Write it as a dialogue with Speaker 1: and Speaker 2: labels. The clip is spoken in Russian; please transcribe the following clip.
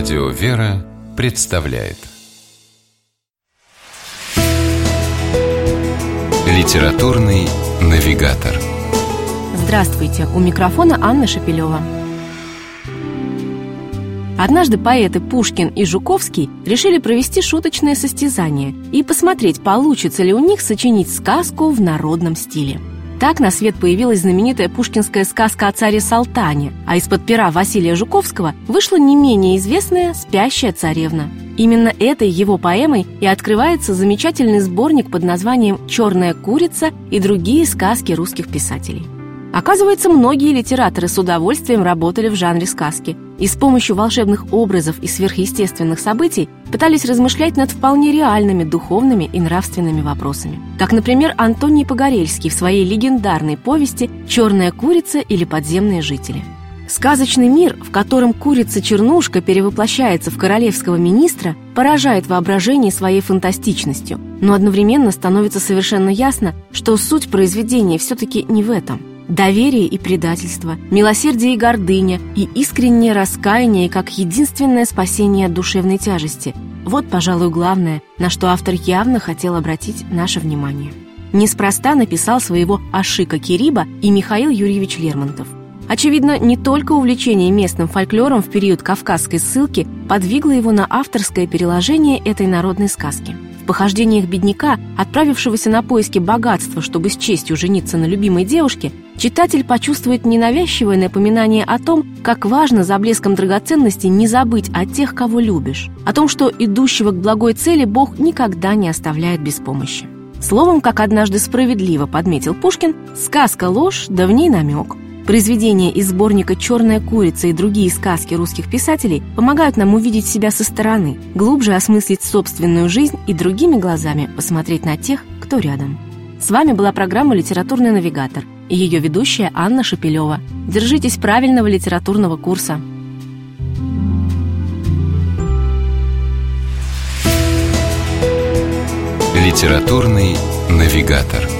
Speaker 1: Радио «Вера» представляет Литературный навигатор
Speaker 2: Здравствуйте! У микрофона Анна Шапилева. Однажды поэты Пушкин и Жуковский решили провести шуточное состязание и посмотреть, получится ли у них сочинить сказку в народном стиле. Так на свет появилась знаменитая пушкинская сказка о царе Салтане, а из-под пера Василия Жуковского вышла не менее известная «Спящая царевна». Именно этой его поэмой и открывается замечательный сборник под названием «Черная курица» и другие сказки русских писателей. Оказывается, многие литераторы с удовольствием работали в жанре сказки и с помощью волшебных образов и сверхъестественных событий пытались размышлять над вполне реальными духовными и нравственными вопросами. Как, например, Антоний Погорельский в своей легендарной повести «Черная курица или подземные жители». Сказочный мир, в котором курица-чернушка перевоплощается в королевского министра, поражает воображение своей фантастичностью, но одновременно становится совершенно ясно, что суть произведения все-таки не в этом – доверие и предательство, милосердие и гордыня и искреннее раскаяние как единственное спасение от душевной тяжести. Вот, пожалуй, главное, на что автор явно хотел обратить наше внимание. Неспроста написал своего Ашика Кириба и Михаил Юрьевич Лермонтов. Очевидно, не только увлечение местным фольклором в период кавказской ссылки подвигло его на авторское переложение этой народной сказки – похождениях бедняка, отправившегося на поиски богатства, чтобы с честью жениться на любимой девушке, читатель почувствует ненавязчивое напоминание о том, как важно за блеском драгоценности не забыть о тех, кого любишь, о том, что идущего к благой цели Бог никогда не оставляет без помощи. Словом, как однажды справедливо подметил Пушкин, сказка ложь, да в ней намек – Произведения из сборника «Черная курица» и другие сказки русских писателей помогают нам увидеть себя со стороны, глубже осмыслить собственную жизнь и другими глазами посмотреть на тех, кто рядом. С вами была программа «Литературный навигатор» и ее ведущая Анна Шапилева. Держитесь правильного литературного курса.
Speaker 1: Литературный навигатор –